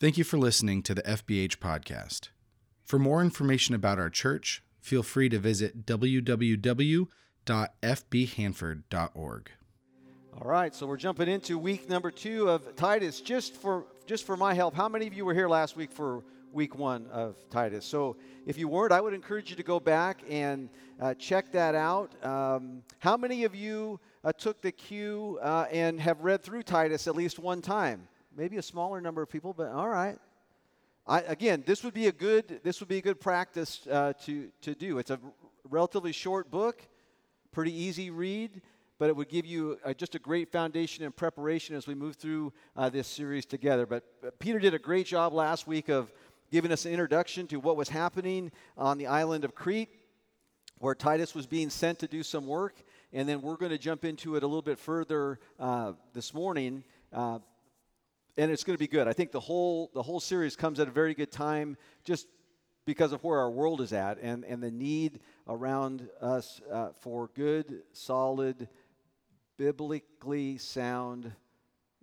Thank you for listening to the FBH podcast. For more information about our church, feel free to visit www.fbhanford.org. All right, so we're jumping into week number two of Titus. Just for just for my help, how many of you were here last week for week one of Titus? So if you weren't, I would encourage you to go back and uh, check that out. Um, how many of you uh, took the cue uh, and have read through Titus at least one time? Maybe a smaller number of people, but all right. I, again, this would be a good this would be a good practice uh, to to do. It's a relatively short book, pretty easy read, but it would give you a, just a great foundation and preparation as we move through uh, this series together. But, but Peter did a great job last week of giving us an introduction to what was happening on the island of Crete, where Titus was being sent to do some work, and then we're going to jump into it a little bit further uh, this morning. Uh, and it's going to be good. I think the whole the whole series comes at a very good time, just because of where our world is at and and the need around us uh, for good, solid, biblically sound,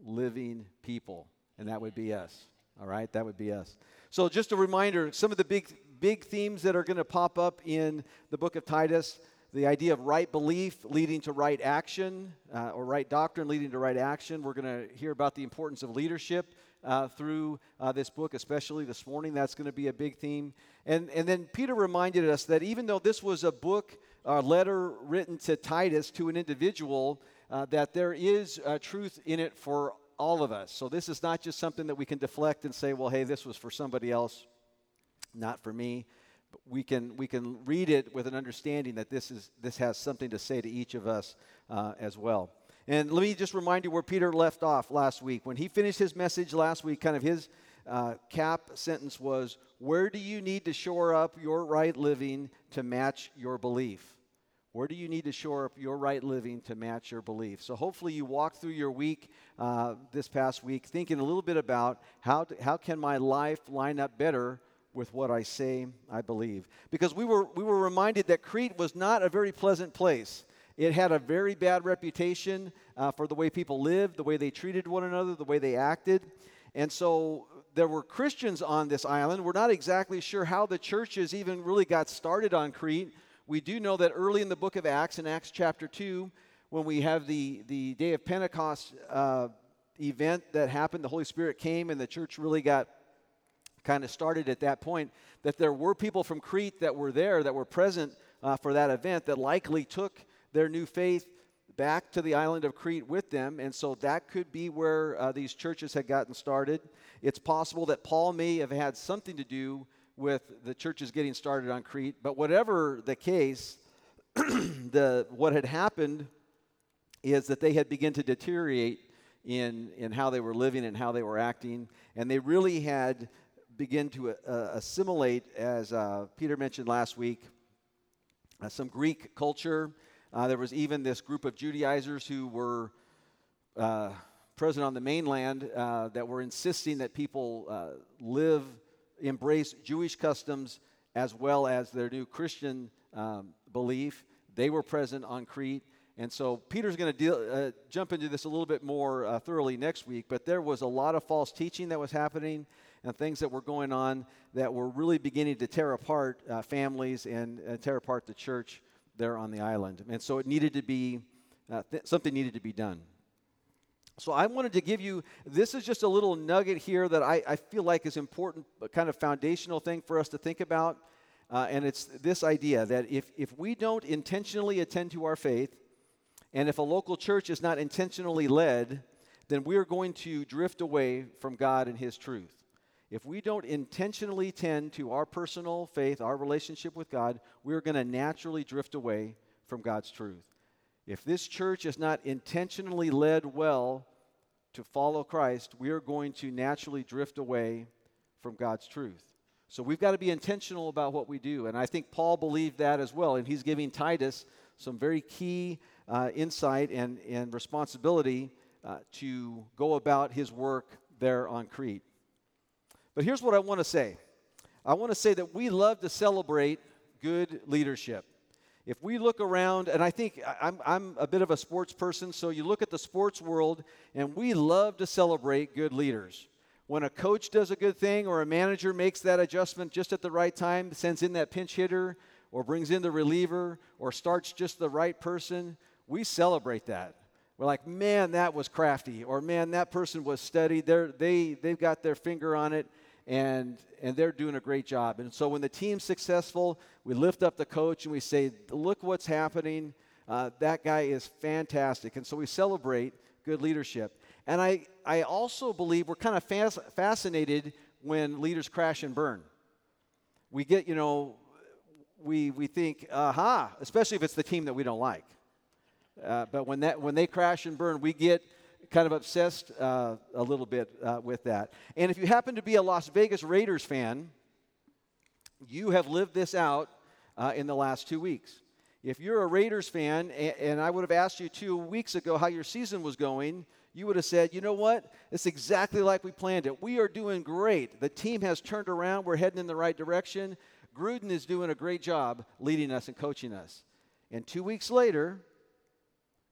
living people, and that would be us. All right, that would be us. So, just a reminder: some of the big big themes that are going to pop up in the book of Titus the idea of right belief leading to right action, uh, or right doctrine leading to right action. We're going to hear about the importance of leadership uh, through uh, this book, especially this morning. That's going to be a big theme. And, and then Peter reminded us that even though this was a book, a letter written to Titus, to an individual, uh, that there is truth in it for all of us. So this is not just something that we can deflect and say, well, hey, this was for somebody else, not for me we can, we can read it with an understanding that this, is, this has something to say to each of us uh, as well. And let me just remind you where Peter left off last week. When he finished his message last week, kind of his uh, cap sentence was Where do you need to shore up your right living to match your belief? Where do you need to shore up your right living to match your belief? So, hopefully, you walked through your week uh, this past week thinking a little bit about how, to, how can my life line up better with what I say I believe. Because we were, we were reminded that Crete was not a very pleasant place. It had a very bad reputation uh, for the way people lived, the way they treated one another, the way they acted. And so there were Christians on this island. We're not exactly sure how the churches even really got started on Crete. We do know that early in the book of Acts, in Acts chapter 2, when we have the, the day of Pentecost uh, event that happened, the Holy Spirit came and the church really got kind of started at that point, that there were people from Crete that were there, that were present uh, for that event, that likely took their new faith back to the island of Crete with them. And so that could be where uh, these churches had gotten started. It's possible that Paul may have had something to do with the churches getting started on Crete. But whatever the case, the, what had happened is that they had begun to deteriorate in, in how they were living and how they were acting. And they really had begin to uh, assimilate, as uh, Peter mentioned last week, uh, some Greek culture. Uh, there was even this group of Judaizers who were uh, present on the mainland uh, that were insisting that people live, embrace Jewish customs as well as their new Christian um, belief. They were present on Crete. And so Peter's going to uh, jump into this a little bit more uh, thoroughly next week, but there was a lot of false teaching that was happening and things that were going on that were really beginning to tear apart uh, families and uh, tear apart the church there on the island. And so it needed to be, uh, th- something needed to be done. So I wanted to give you, this is just a little nugget here that I, I feel like is important, kind of foundational thing for us to think about. Uh, and it's this idea that if, if we don't intentionally attend to our faith, and if a local church is not intentionally led, then we are going to drift away from God and His truth if we don't intentionally tend to our personal faith, our relationship with God, we're going to naturally drift away from God's truth. If this church is not intentionally led well to follow Christ, we are going to naturally drift away from God's truth. So we've got to be intentional about what we do. And I think Paul believed that as well. And he's giving Titus some very key uh, insight and, and responsibility uh, to go about his work there on Crete. But here's what I want to say I want to say that we love to celebrate good leadership. If we look around, and I think I'm, I'm a bit of a sports person, so you look at the sports world, and we love to celebrate good leaders. When a coach does a good thing or a manager makes that adjustment just at the right time, sends in that pinch hitter or brings in the reliever or starts just the right person, we celebrate that. We're like, man, that was crafty, or man, that person was steady. They're, they, they've got their finger on it, and, and they're doing a great job. And so when the team's successful, we lift up the coach and we say, look what's happening. Uh, that guy is fantastic. And so we celebrate good leadership. And I, I also believe we're kind of fas- fascinated when leaders crash and burn. We get, you know, we, we think, aha, especially if it's the team that we don't like. Uh, but when, that, when they crash and burn, we get kind of obsessed uh, a little bit uh, with that. And if you happen to be a Las Vegas Raiders fan, you have lived this out uh, in the last two weeks. If you're a Raiders fan, and, and I would have asked you two weeks ago how your season was going, you would have said, you know what? It's exactly like we planned it. We are doing great. The team has turned around. We're heading in the right direction. Gruden is doing a great job leading us and coaching us. And two weeks later,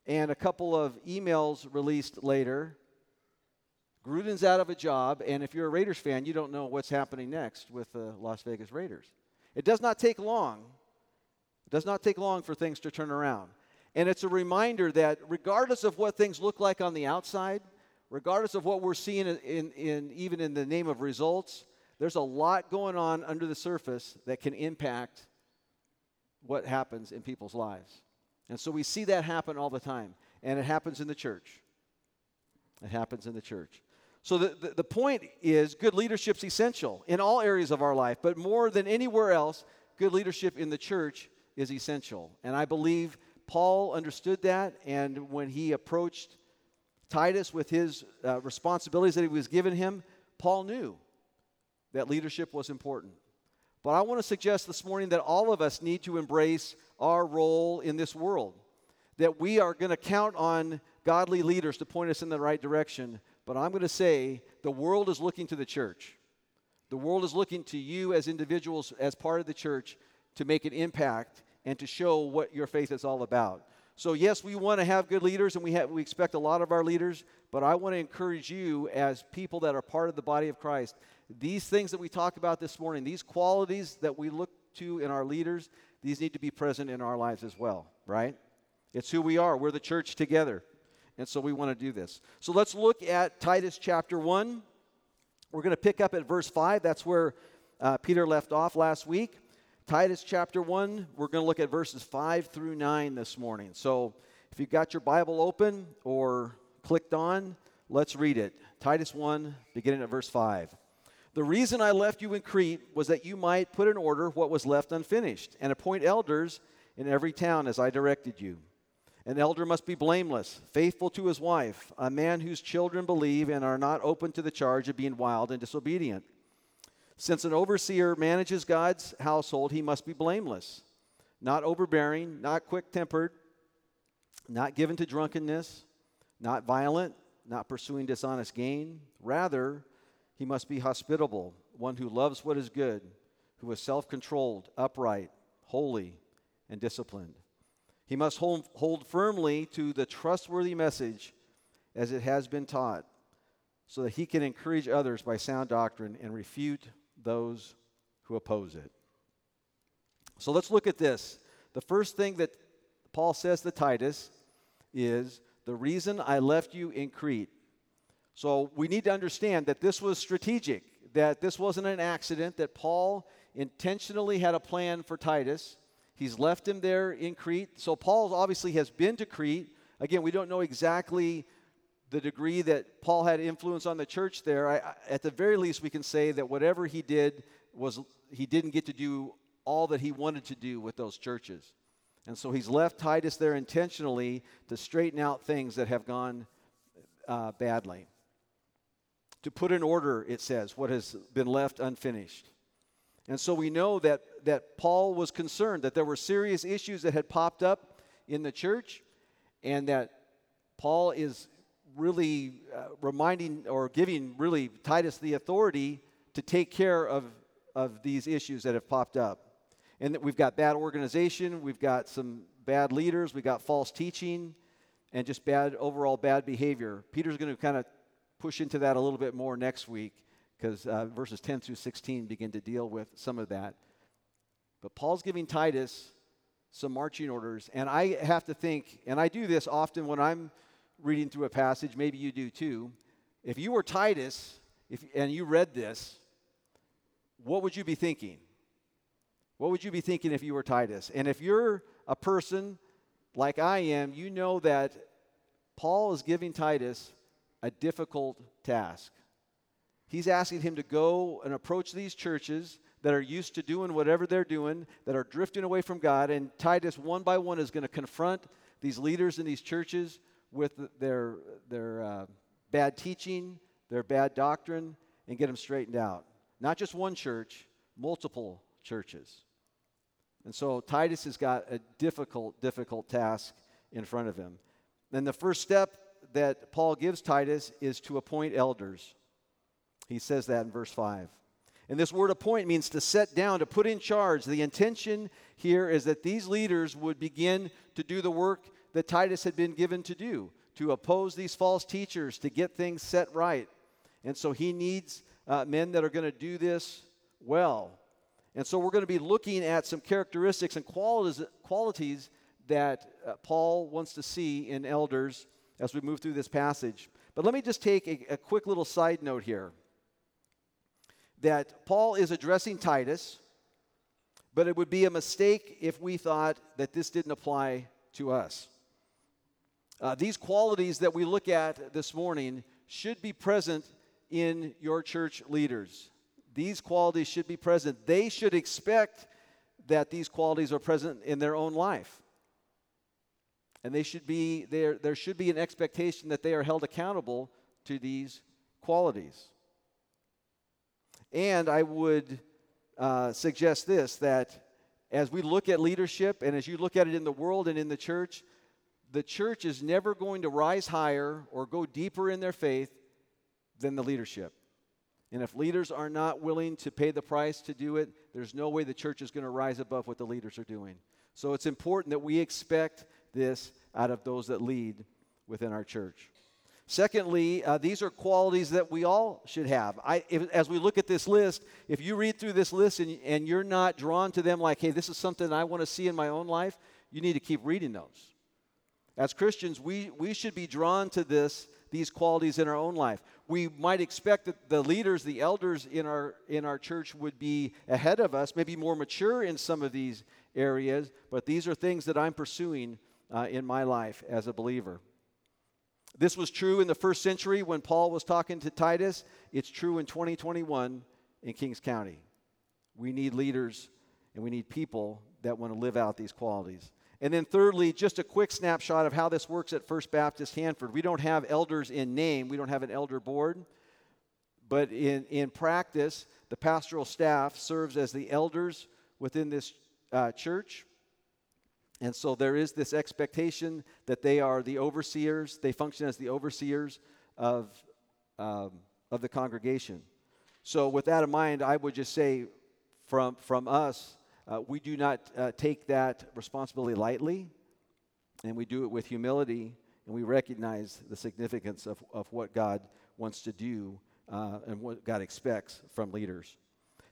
and a couple of emails released later, Gruden's out of a job, and if you're a Raiders fan, you don't know what's happening next with the Las Vegas Raiders. It does not take long. It does not take long for things to turn around. And it's a reminder that regardless of what things look like on the outside, regardless of what we're seeing in, in, in even in the name of results, there's a lot going on under the surface that can impact what happens in people's lives. And so we see that happen all the time. And it happens in the church. It happens in the church. So the, the, the point is good leadership's essential in all areas of our life, but more than anywhere else, good leadership in the church is essential. And I believe Paul understood that, and when he approached Titus with his uh, responsibilities that he was given him, Paul knew that leadership was important. But I want to suggest this morning that all of us need to embrace our role in this world. That we are going to count on godly leaders to point us in the right direction. But I'm going to say the world is looking to the church. The world is looking to you as individuals, as part of the church, to make an impact and to show what your faith is all about. So, yes, we want to have good leaders and we, have, we expect a lot of our leaders, but I want to encourage you as people that are part of the body of Christ. These things that we talk about this morning, these qualities that we look to in our leaders, these need to be present in our lives as well, right? It's who we are. We're the church together. And so we want to do this. So let's look at Titus chapter 1. We're going to pick up at verse 5. That's where uh, Peter left off last week. Titus chapter 1, we're going to look at verses 5 through 9 this morning. So if you've got your Bible open or clicked on, let's read it. Titus 1, beginning at verse 5. The reason I left you in Crete was that you might put in order what was left unfinished and appoint elders in every town as I directed you. An elder must be blameless, faithful to his wife, a man whose children believe and are not open to the charge of being wild and disobedient. Since an overseer manages God's household, he must be blameless, not overbearing, not quick tempered, not given to drunkenness, not violent, not pursuing dishonest gain. Rather, he must be hospitable, one who loves what is good, who is self controlled, upright, holy, and disciplined. He must hold, hold firmly to the trustworthy message as it has been taught, so that he can encourage others by sound doctrine and refute those who oppose it. So let's look at this. The first thing that Paul says to Titus is the reason I left you in Crete so we need to understand that this was strategic, that this wasn't an accident, that Paul intentionally had a plan for Titus. He's left him there in Crete. So Paul obviously has been to Crete. Again, we don't know exactly the degree that Paul had influence on the church there. I, at the very least, we can say that whatever he did was he didn't get to do all that he wanted to do with those churches. And so he's left Titus there intentionally to straighten out things that have gone uh, badly to put in order, it says, what has been left unfinished. And so we know that, that Paul was concerned that there were serious issues that had popped up in the church, and that Paul is really uh, reminding or giving really Titus the authority to take care of, of these issues that have popped up. And that we've got bad organization, we've got some bad leaders, we've got false teaching, and just bad overall bad behavior. Peter's going to kind of push into that a little bit more next week because uh, verses 10 through 16 begin to deal with some of that. But Paul's giving Titus some marching orders, and I have to think, and I do this often when I'm reading through a passage, maybe you do too. If you were Titus if, and you read this, what would you be thinking? What would you be thinking if you were Titus? And if you're a person like I am, you know that Paul is giving Titus a difficult task. He's asking him to go and approach these churches that are used to doing whatever they're doing, that are drifting away from God, and Titus, one by one, is going to confront these leaders in these churches with their, their uh, bad teaching, their bad doctrine, and get them straightened out. Not just one church, multiple churches. And so Titus has got a difficult, difficult task in front of him. Then the first step that Paul gives Titus is to appoint elders. He says that in verse 5. And this word appoint means to set down, to put in charge. The intention here is that these leaders would begin to do the work that Titus had been given to do, to oppose these false teachers, to get things set right. And so he needs uh, men that are going to do this well. And so we're going to be looking at some characteristics and qualities, qualities that uh, Paul wants to see in elders as we move through this passage. But let me just take a, a quick little side note here that Paul is addressing Titus, but it would be a mistake if we thought that this didn't apply to us. Uh, these qualities that we look at this morning should be present in your church leaders. These qualities should be present. They should expect that these qualities are present in their own life. And they should be there there should be an expectation that they are held accountable to these qualities. And I would uh, suggest this that as we look at leadership and as you look at it in the world and in the church, the church is never going to rise higher or go deeper in their faith than the leadership. And if leaders are not willing to pay the price to do it, there's no way the church is going to rise above what the leaders are doing. So it's important that we expect this out of those that lead within our church. Secondly, uh, these are qualities that we all should have. I, if, as we look at this list, if you read through this list and, and you're not drawn to them like, hey, this is something I want to see in my own life, you need to keep reading those. As Christians, we, we should be drawn to this, these qualities in our own life. We might expect that the leaders, the elders in our, in our church would be ahead of us, maybe more mature in some of these areas, but these are things that I'm pursuing uh, in my life as a believer. This was true in the first century when Paul was talking to Titus. It's true in 2021 in Kings County. We need leaders and we need people that want to live out these qualities. And then, thirdly, just a quick snapshot of how this works at First Baptist Hanford. We don't have elders in name, we don't have an elder board, but in, in practice, the pastoral staff serves as the elders within this uh, church. And so there is this expectation that they are the overseers, they function as the overseers of, um, of the congregation. So, with that in mind, I would just say from, from us, uh, we do not uh, take that responsibility lightly, and we do it with humility, and we recognize the significance of, of what God wants to do uh, and what God expects from leaders.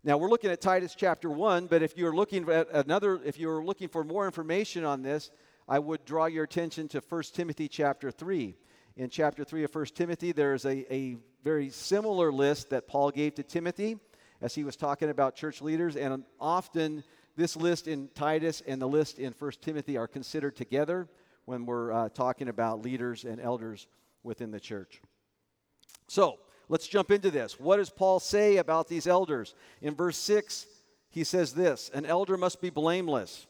Now we're looking at Titus chapter 1, but if you're looking at another if you're looking for more information on this, I would draw your attention to 1 Timothy chapter 3. In chapter 3 of 1 Timothy, there's a, a very similar list that Paul gave to Timothy as he was talking about church leaders, and often this list in Titus and the list in 1 Timothy are considered together when we're uh, talking about leaders and elders within the church. So, Let's jump into this. What does Paul say about these elders? In verse 6, he says this An elder must be blameless.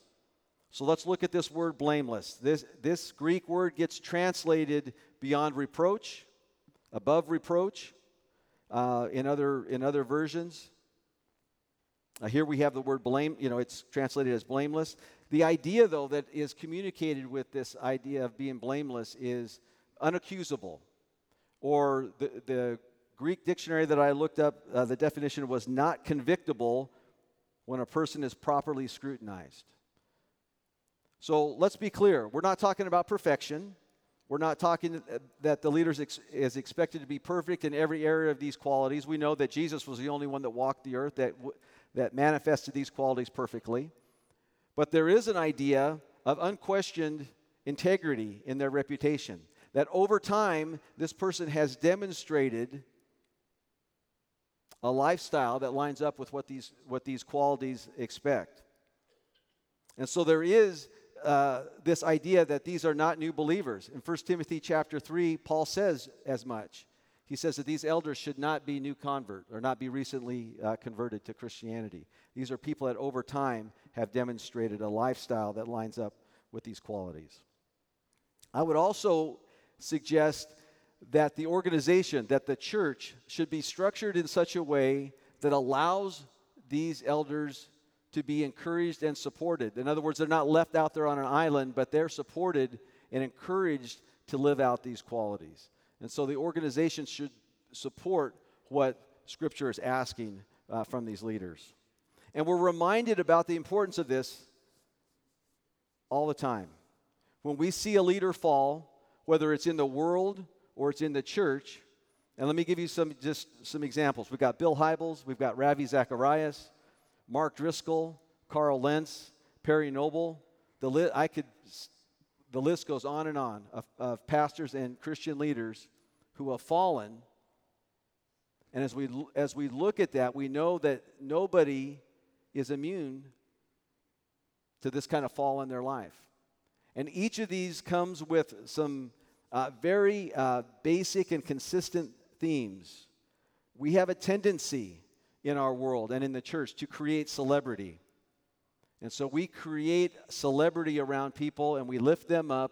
So let's look at this word blameless. This, this Greek word gets translated beyond reproach, above reproach, uh, in, other, in other versions. Uh, here we have the word blame, you know, it's translated as blameless. The idea, though, that is communicated with this idea of being blameless is unaccusable, or the, the Greek dictionary that I looked up, uh, the definition was not convictable when a person is properly scrutinized. So let's be clear. We're not talking about perfection. We're not talking that the leader is expected to be perfect in every area of these qualities. We know that Jesus was the only one that walked the earth that, that manifested these qualities perfectly. But there is an idea of unquestioned integrity in their reputation. That over time, this person has demonstrated a lifestyle that lines up with what these, what these qualities expect. And so there is uh, this idea that these are not new believers. In 1 Timothy chapter 3, Paul says as much. He says that these elders should not be new convert or not be recently uh, converted to Christianity. These are people that over time have demonstrated a lifestyle that lines up with these qualities. I would also suggest that the organization, that the church, should be structured in such a way that allows these elders to be encouraged and supported. In other words, they're not left out there on an island, but they're supported and encouraged to live out these qualities. And so the organization should support what Scripture is asking uh, from these leaders. And we're reminded about the importance of this all the time. When we see a leader fall, whether it's in the world or it's in the church, and let me give you some just some examples. We've got Bill Hybels, we've got Ravi Zacharias, Mark Driscoll, Carl Lentz, Perry Noble. The li- I could the list goes on and on of, of pastors and Christian leaders who have fallen. And as we as we look at that, we know that nobody is immune to this kind of fall in their life. And each of these comes with some uh, very uh, basic and consistent themes. We have a tendency in our world and in the church to create celebrity. And so we create celebrity around people and we lift them up.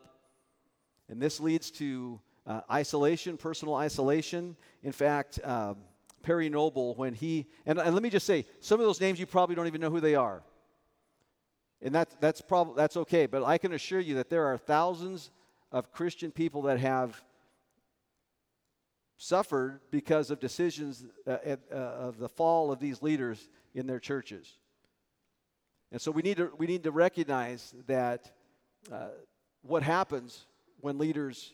And this leads to uh, isolation, personal isolation. In fact, um, Perry Noble, when he, and, and let me just say, some of those names you probably don't even know who they are. And that, that's, prob- that's okay, but I can assure you that there are thousands of Christian people that have suffered because of decisions uh, uh, of the fall of these leaders in their churches. And so we need to, we need to recognize that uh, what happens when leaders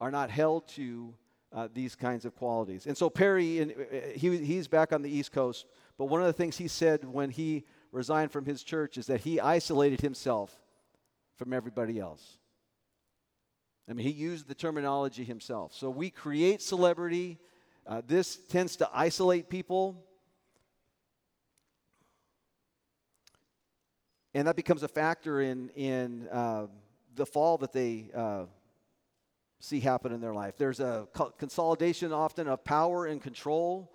are not held to uh, these kinds of qualities. And so Perry, in, uh, he, he's back on the East Coast, but one of the things he said when he resigned from his church is that he isolated himself from everybody else. I mean, he used the terminology himself. So we create celebrity. Uh, this tends to isolate people. And that becomes a factor in, in uh, the fall that they uh, see happen in their life. There's a consolidation often of power and control,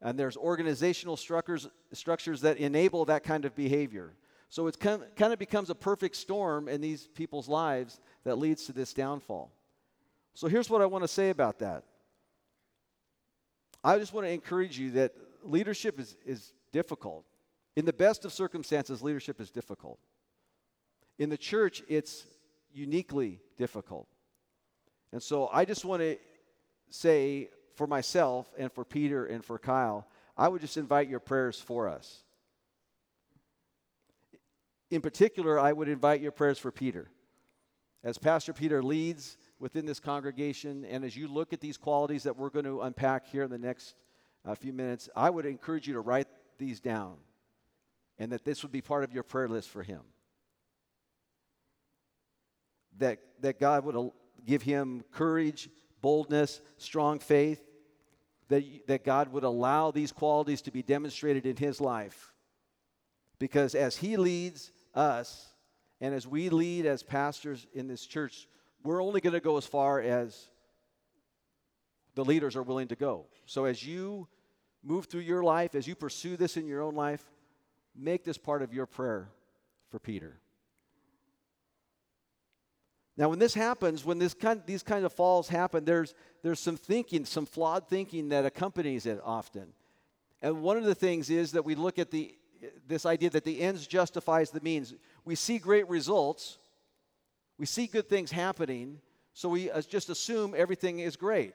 and there's organizational structures, structures that enable that kind of behavior. So it kind of becomes a perfect storm in these people's lives that leads to this downfall. So here's what I want to say about that. I just want to encourage you that leadership is, is difficult. In the best of circumstances, leadership is difficult. In the church, it's uniquely difficult. And so I just want to say for myself and for Peter and for Kyle, I would just invite your prayers for us. In particular, I would invite your prayers for Peter. As Pastor Peter leads within this congregation, and as you look at these qualities that we're going to unpack here in the next uh, few minutes, I would encourage you to write these down and that this would be part of your prayer list for him. That, that God would give him courage, boldness, strong faith, that, that God would allow these qualities to be demonstrated in his life. Because as he leads us, and as we lead as pastors in this church, we're only going to go as far as the leaders are willing to go. So as you move through your life, as you pursue this in your own life, make this part of your prayer for Peter. Now, when this happens, when this kind, these kind of falls happen, there's, there's some thinking, some flawed thinking that accompanies it often. And one of the things is that we look at the, this idea that the ends justifies the means. We see great results, we see good things happening, so we uh, just assume everything is great.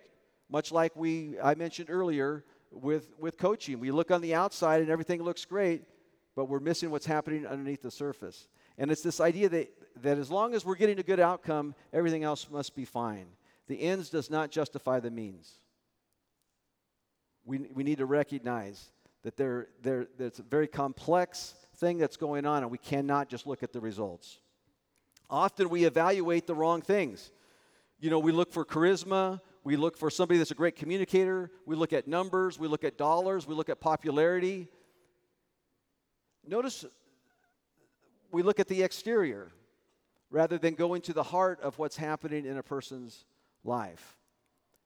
Much like we I mentioned earlier with, with coaching. We look on the outside and everything looks great, but we're missing what's happening underneath the surface. And it's this idea that, that as long as we're getting a good outcome, everything else must be fine. The ends does not justify the means. We, we need to recognize that there, there, a very complex thing that's going on, and we cannot just look at the results. Often we evaluate the wrong things. You know, we look for charisma, we look for somebody that's a great communicator, we look at numbers, we look at dollars, we look at popularity. Notice we look at the exterior rather than going to the heart of what's happening in a person's life.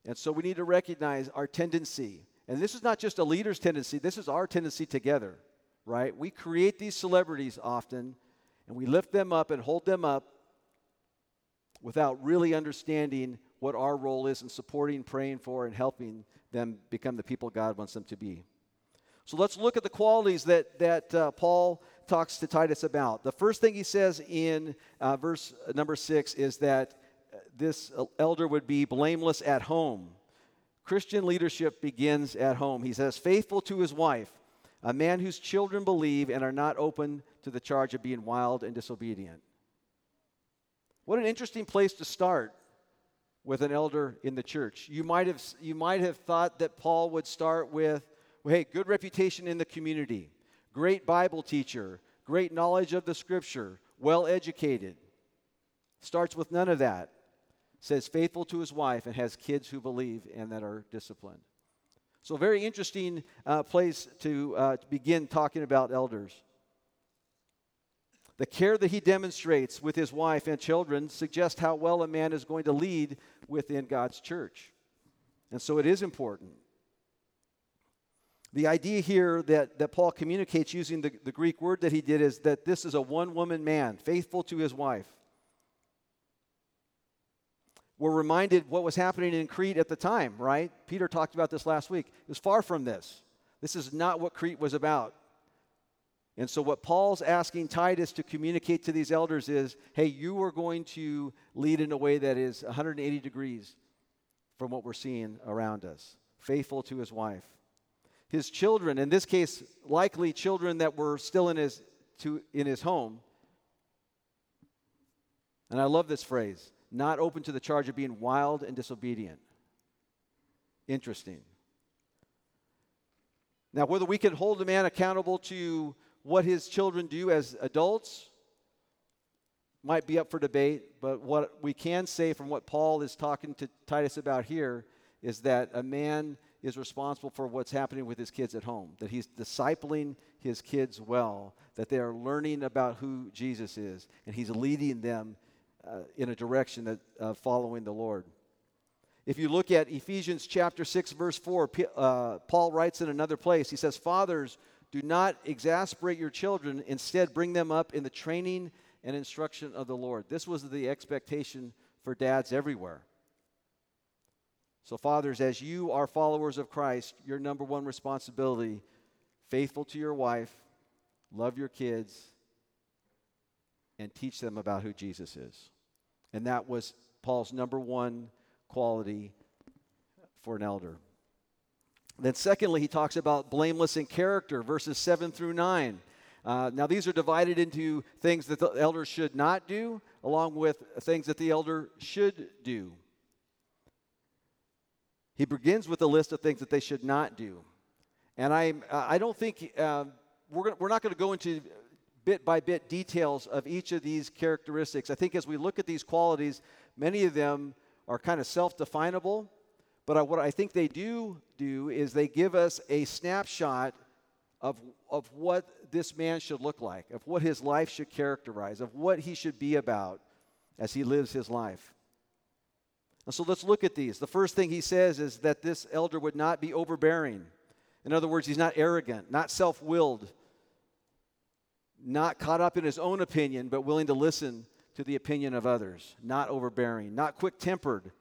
And so we need to recognize our tendency. And this is not just a leader's tendency, this is our tendency together, right? We create these celebrities often and we lift them up and hold them up without really understanding what our role is in supporting, praying for, and helping them become the people God wants them to be. So let's look at the qualities that, that uh, Paul talks to Titus about. The first thing he says in uh, verse number six is that uh, this elder would be blameless at home. Christian leadership begins at home. He says, faithful to his wife, a man whose children believe and are not open to the charge of being wild and disobedient. What an interesting place to start with an elder in the church. You might have, you might have thought that Paul would start with, hey, good reputation in the community, great Bible teacher, great knowledge of the scripture, well educated. Starts with none of that. Says faithful to his wife and has kids who believe and that are disciplined. So, very interesting uh, place to, uh, to begin talking about elders. The care that he demonstrates with his wife and children suggests how well a man is going to lead within God's church. And so it is important. The idea here that, that Paul communicates using the, the Greek word that he did is that this is a one woman man, faithful to his wife. We're reminded what was happening in Crete at the time, right? Peter talked about this last week. It was far from this. This is not what Crete was about. And so, what Paul's asking Titus to communicate to these elders is hey, you are going to lead in a way that is 180 degrees from what we're seeing around us, faithful to his wife. His children, in this case, likely children that were still in his, to, in his home. And I love this phrase not open to the charge of being wild and disobedient. Interesting. Now, whether we can hold a man accountable to what his children do as adults might be up for debate, but what we can say from what Paul is talking to Titus about here is that a man is responsible for what's happening with his kids at home, that he's discipling his kids well, that they are learning about who Jesus is, and he's leading them uh, in a direction that uh, following the Lord. If you look at Ephesians chapter 6 verse 4, uh, Paul writes in another place, he says, "Fathers, do not exasperate your children, instead, bring them up in the training and instruction of the Lord. This was the expectation for dads everywhere. So, fathers, as you are followers of Christ, your number one responsibility faithful to your wife, love your kids, and teach them about who Jesus is. And that was Paul's number one quality for an elder. Then, secondly, he talks about blameless in character, verses 7 through 9. Uh, now, these are divided into things that the elder should not do, along with things that the elder should do. He begins with a list of things that they should not do. And I, I don't think uh, we're, gonna, we're not going to go into bit by bit details of each of these characteristics. I think as we look at these qualities, many of them are kind of self definable but what I think they do do is they give us a snapshot of, of what this man should look like, of what his life should characterize, of what he should be about as he lives his life. And so let's look at these. The first thing he says is that this elder would not be overbearing. In other words, he's not arrogant, not self willed, not caught up in his own opinion, but willing to listen to the opinion of others, not overbearing, not quick tempered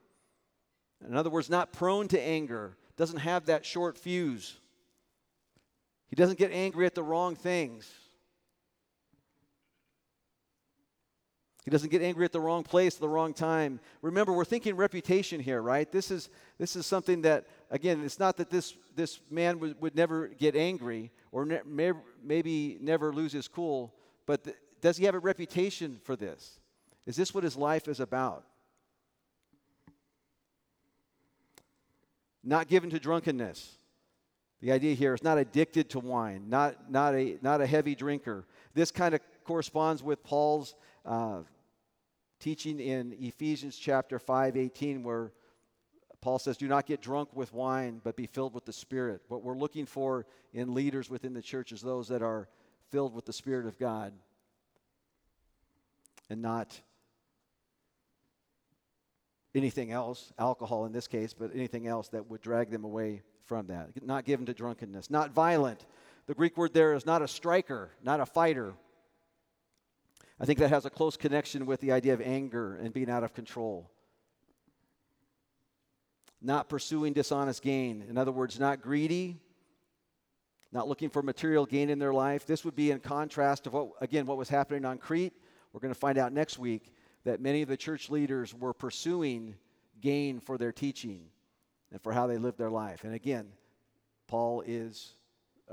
in other words, not prone to anger, doesn't have that short fuse. He doesn't get angry at the wrong things. He doesn't get angry at the wrong place, at the wrong time. Remember, we're thinking reputation here, right? This is, this is something that, again, it's not that this, this man would, would never get angry or ne- may, maybe never lose his cool, but the, does he have a reputation for this? Is this what his life is about? Not given to drunkenness. The idea here is not addicted to wine, not, not, a, not a heavy drinker. This kind of corresponds with Paul's uh, teaching in Ephesians chapter 5, 18, where Paul says, Do not get drunk with wine, but be filled with the Spirit. What we're looking for in leaders within the church is those that are filled with the Spirit of God and not anything else, alcohol in this case, but anything else that would drag them away from that. Not given to drunkenness, not violent. The Greek word there is not a striker, not a fighter. I think that has a close connection with the idea of anger and being out of control. Not pursuing dishonest gain. In other words, not greedy, not looking for material gain in their life. This would be in contrast to what, again, what was happening on Crete. We're going to find out next week that many of the church leaders were pursuing gain for their teaching and for how they lived their life. And again, Paul is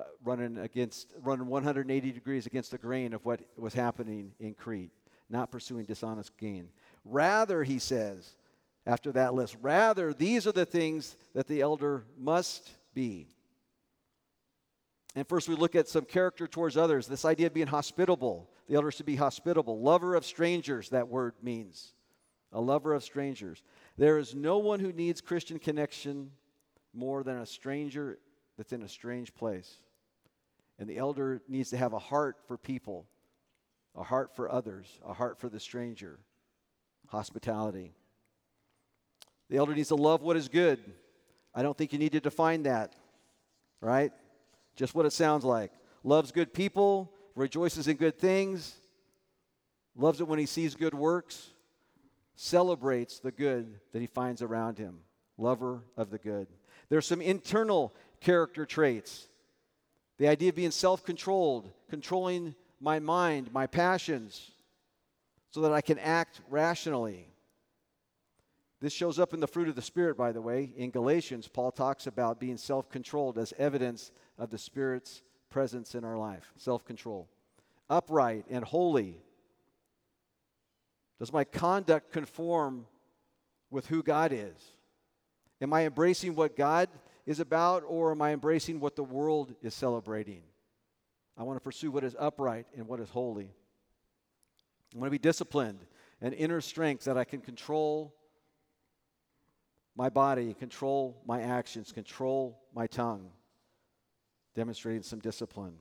uh, running against running 180 degrees against the grain of what was happening in Crete, not pursuing dishonest gain. Rather, he says, after that list, rather these are the things that the elder must be. And first, we look at some character towards others. This idea of being hospitable. The elder should be hospitable. Lover of strangers, that word means. A lover of strangers. There is no one who needs Christian connection more than a stranger that's in a strange place. And the elder needs to have a heart for people, a heart for others, a heart for the stranger. Hospitality. The elder needs to love what is good. I don't think you need to define that, right? Just what it sounds like. Loves good people, rejoices in good things, loves it when he sees good works, celebrates the good that he finds around him. Lover of the good. There's some internal character traits. The idea of being self controlled, controlling my mind, my passions, so that I can act rationally. This shows up in the fruit of the Spirit, by the way. In Galatians, Paul talks about being self controlled as evidence of the Spirit's presence in our life self control. Upright and holy. Does my conduct conform with who God is? Am I embracing what God is about, or am I embracing what the world is celebrating? I want to pursue what is upright and what is holy. I want to be disciplined and inner strength that I can control my body, control my actions, control my tongue demonstrating some discipline.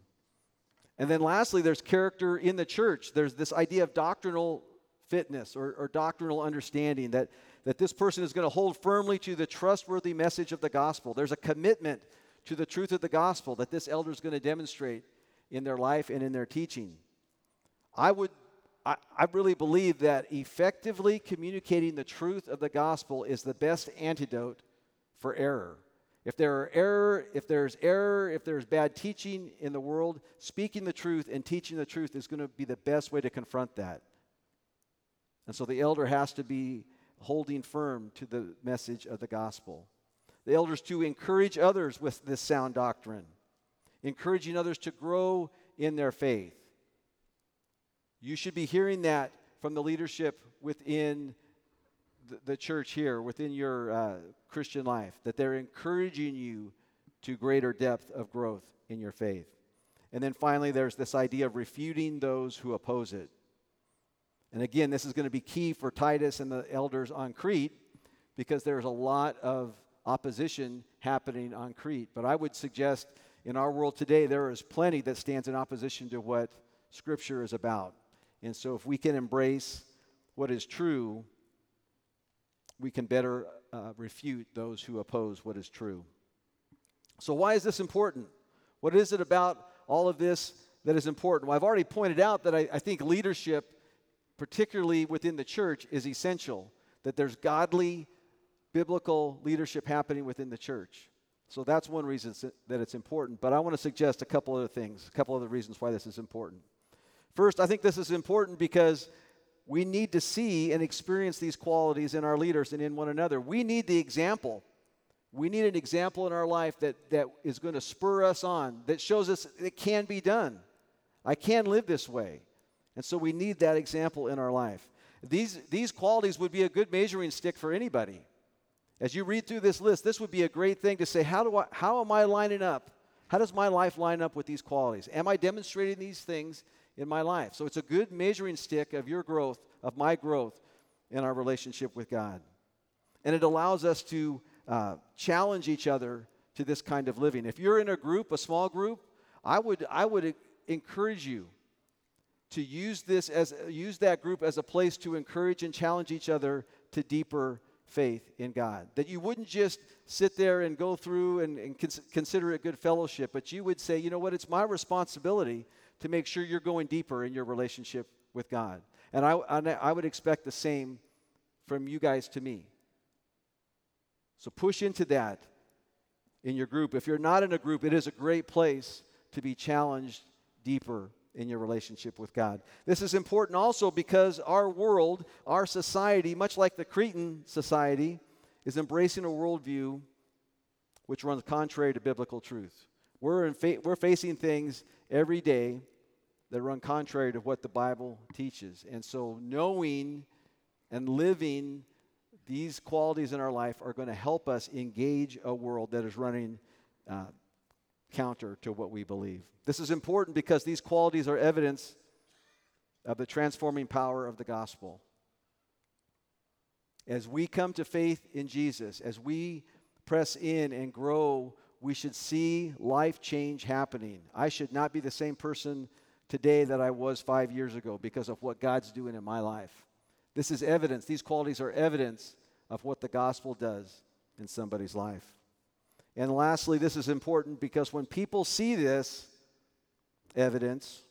And then lastly, there's character in the church. There's this idea of doctrinal fitness or, or doctrinal understanding that, that this person is going to hold firmly to the trustworthy message of the gospel. There's a commitment to the truth of the gospel that this elder is going to demonstrate in their life and in their teaching. I would I, I really believe that effectively communicating the truth of the gospel is the best antidote for error. If there are error, if there's error, if there's bad teaching in the world, speaking the truth and teaching the truth is going to be the best way to confront that. And so the elder has to be holding firm to the message of the gospel. The elders to encourage others with this sound doctrine, encouraging others to grow in their faith. You should be hearing that from the leadership within the, church here, within your uh, Christian life, that they're encouraging you to greater depth of growth in your faith. And then finally, there's this idea of refuting those who oppose it. And again, this is going to be key for Titus and the elders on Crete because there's a lot of opposition happening on Crete. But I would suggest in our world today, there is plenty that stands in opposition to what Scripture is about. And so, if we can embrace what is true, we can better uh, refute those who oppose what is true. So, why is this important? What is it about all of this that is important? Well, I've already pointed out that I, I think leadership, particularly within the church, is essential, that there's godly, biblical leadership happening within the church. So that's one reason that it's important. But I want to suggest a couple other things, a couple other reasons why this is important. First, I think this is important because we need to see and experience these qualities in our leaders and in one another. We need the example. We need an example in our life that, that is going to spur us on, that shows us it can be done. I can live this way. And so we need that example in our life. These, these qualities would be a good measuring stick for anybody. As you read through this list, this would be a great thing to say, how, do I, how am I lining up? How does my life line up with these qualities? Am I demonstrating these things in my life? So it's a good measuring stick of your growth, of my growth in our relationship with God. And it allows us to uh, challenge each other to this kind of living. If you're in a group, a small group, I would, I would encourage you to use this as use that group as a place to encourage and challenge each other to deeper faith in God. That you wouldn't just sit there and go through and, and cons- consider it good fellowship, but you would say, you know what, it's my responsibility to make sure you're going deeper in your relationship with God. And I, I would expect the same from you guys to me. So push into that in your group. If you're not in a group, it is a great place to be challenged deeper in your relationship with God. This is important also because our world, our society, much like the Cretan society, is embracing a worldview which runs contrary to biblical truth. We're, fa- we're facing things every day that run contrary to what the Bible teaches. And so, knowing and living these qualities in our life are going to help us engage a world that is running uh, counter to what we believe. This is important because these qualities are evidence of the transforming power of the gospel. As we come to faith in Jesus, as we press in and grow, we should see life change happening. I should not be the same person today that I was five years ago because of what God's doing in my life. This is evidence, these qualities are evidence of what the gospel does in somebody's life. And lastly, this is important because when people see this evidence,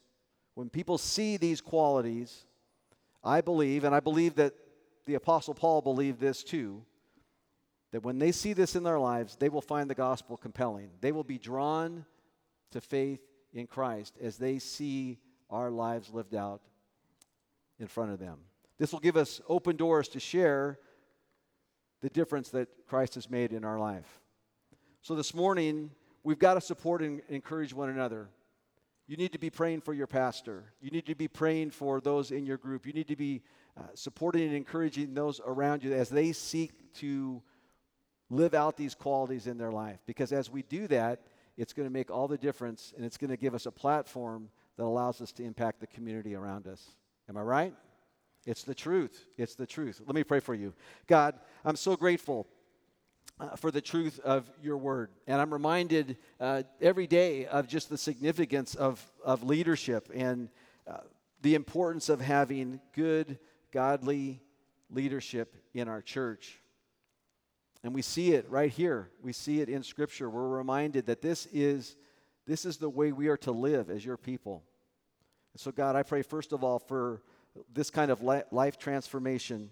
when people see these qualities, I believe, and I believe that the Apostle Paul believed this too, that when they see this in their lives, they will find the gospel compelling. They will be drawn to faith in Christ as they see our lives lived out in front of them. This will give us open doors to share the difference that Christ has made in our life. So this morning, we've got to support and encourage one another. You need to be praying for your pastor. You need to be praying for those in your group. You need to be uh, supporting and encouraging those around you as they seek to live out these qualities in their life. Because as we do that, it's going to make all the difference and it's going to give us a platform that allows us to impact the community around us. Am I right? It's the truth. It's the truth. Let me pray for you. God, I'm so grateful uh, for the truth of your word. And I'm reminded uh, every day of just the significance of, of leadership and uh, the importance of having good, godly leadership in our church. And we see it right here. We see it in Scripture. We're reminded that this is, this is the way we are to live as your people. And so, God, I pray first of all for this kind of life transformation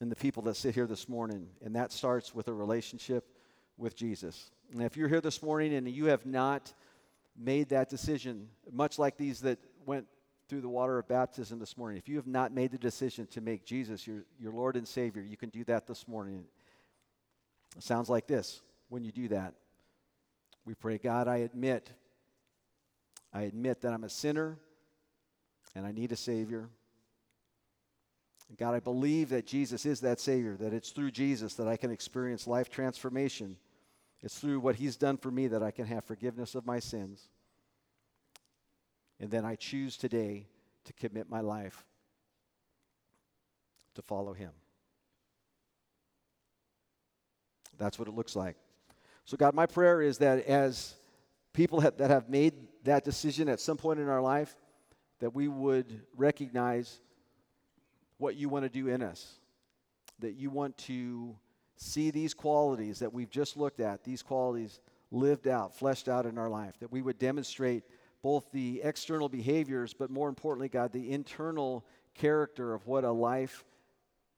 in the people that sit here this morning. And that starts with a relationship with Jesus. And if you're here this morning and you have not made that decision, much like these that went through the water of baptism this morning, if you have not made the decision to make Jesus your, your Lord and Savior, you can do that this morning. It sounds like this when you do that. We pray, God, I admit, I admit that I'm a sinner and I need a Savior. God, I believe that Jesus is that Savior, that it's through Jesus that I can experience life transformation. It's through what He's done for me that I can have forgiveness of my sins. And then I choose today to commit my life to follow Him. That's what it looks like. So, God, my prayer is that as people have, that have made that decision at some point in our life, that we would recognize what you want to do in us. That you want to see these qualities that we've just looked at, these qualities lived out, fleshed out in our life. That we would demonstrate both the external behaviors, but more importantly, God, the internal character of what a life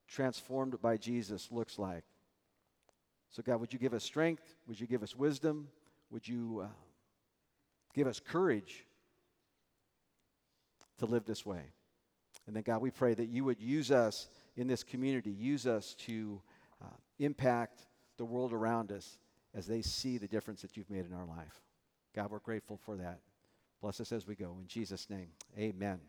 transformed by Jesus looks like. So, God, would you give us strength? Would you give us wisdom? Would you uh, give us courage to live this way? And then, God, we pray that you would use us in this community, use us to uh, impact the world around us as they see the difference that you've made in our life. God, we're grateful for that. Bless Bless us as we go. In Jesus' name, amen.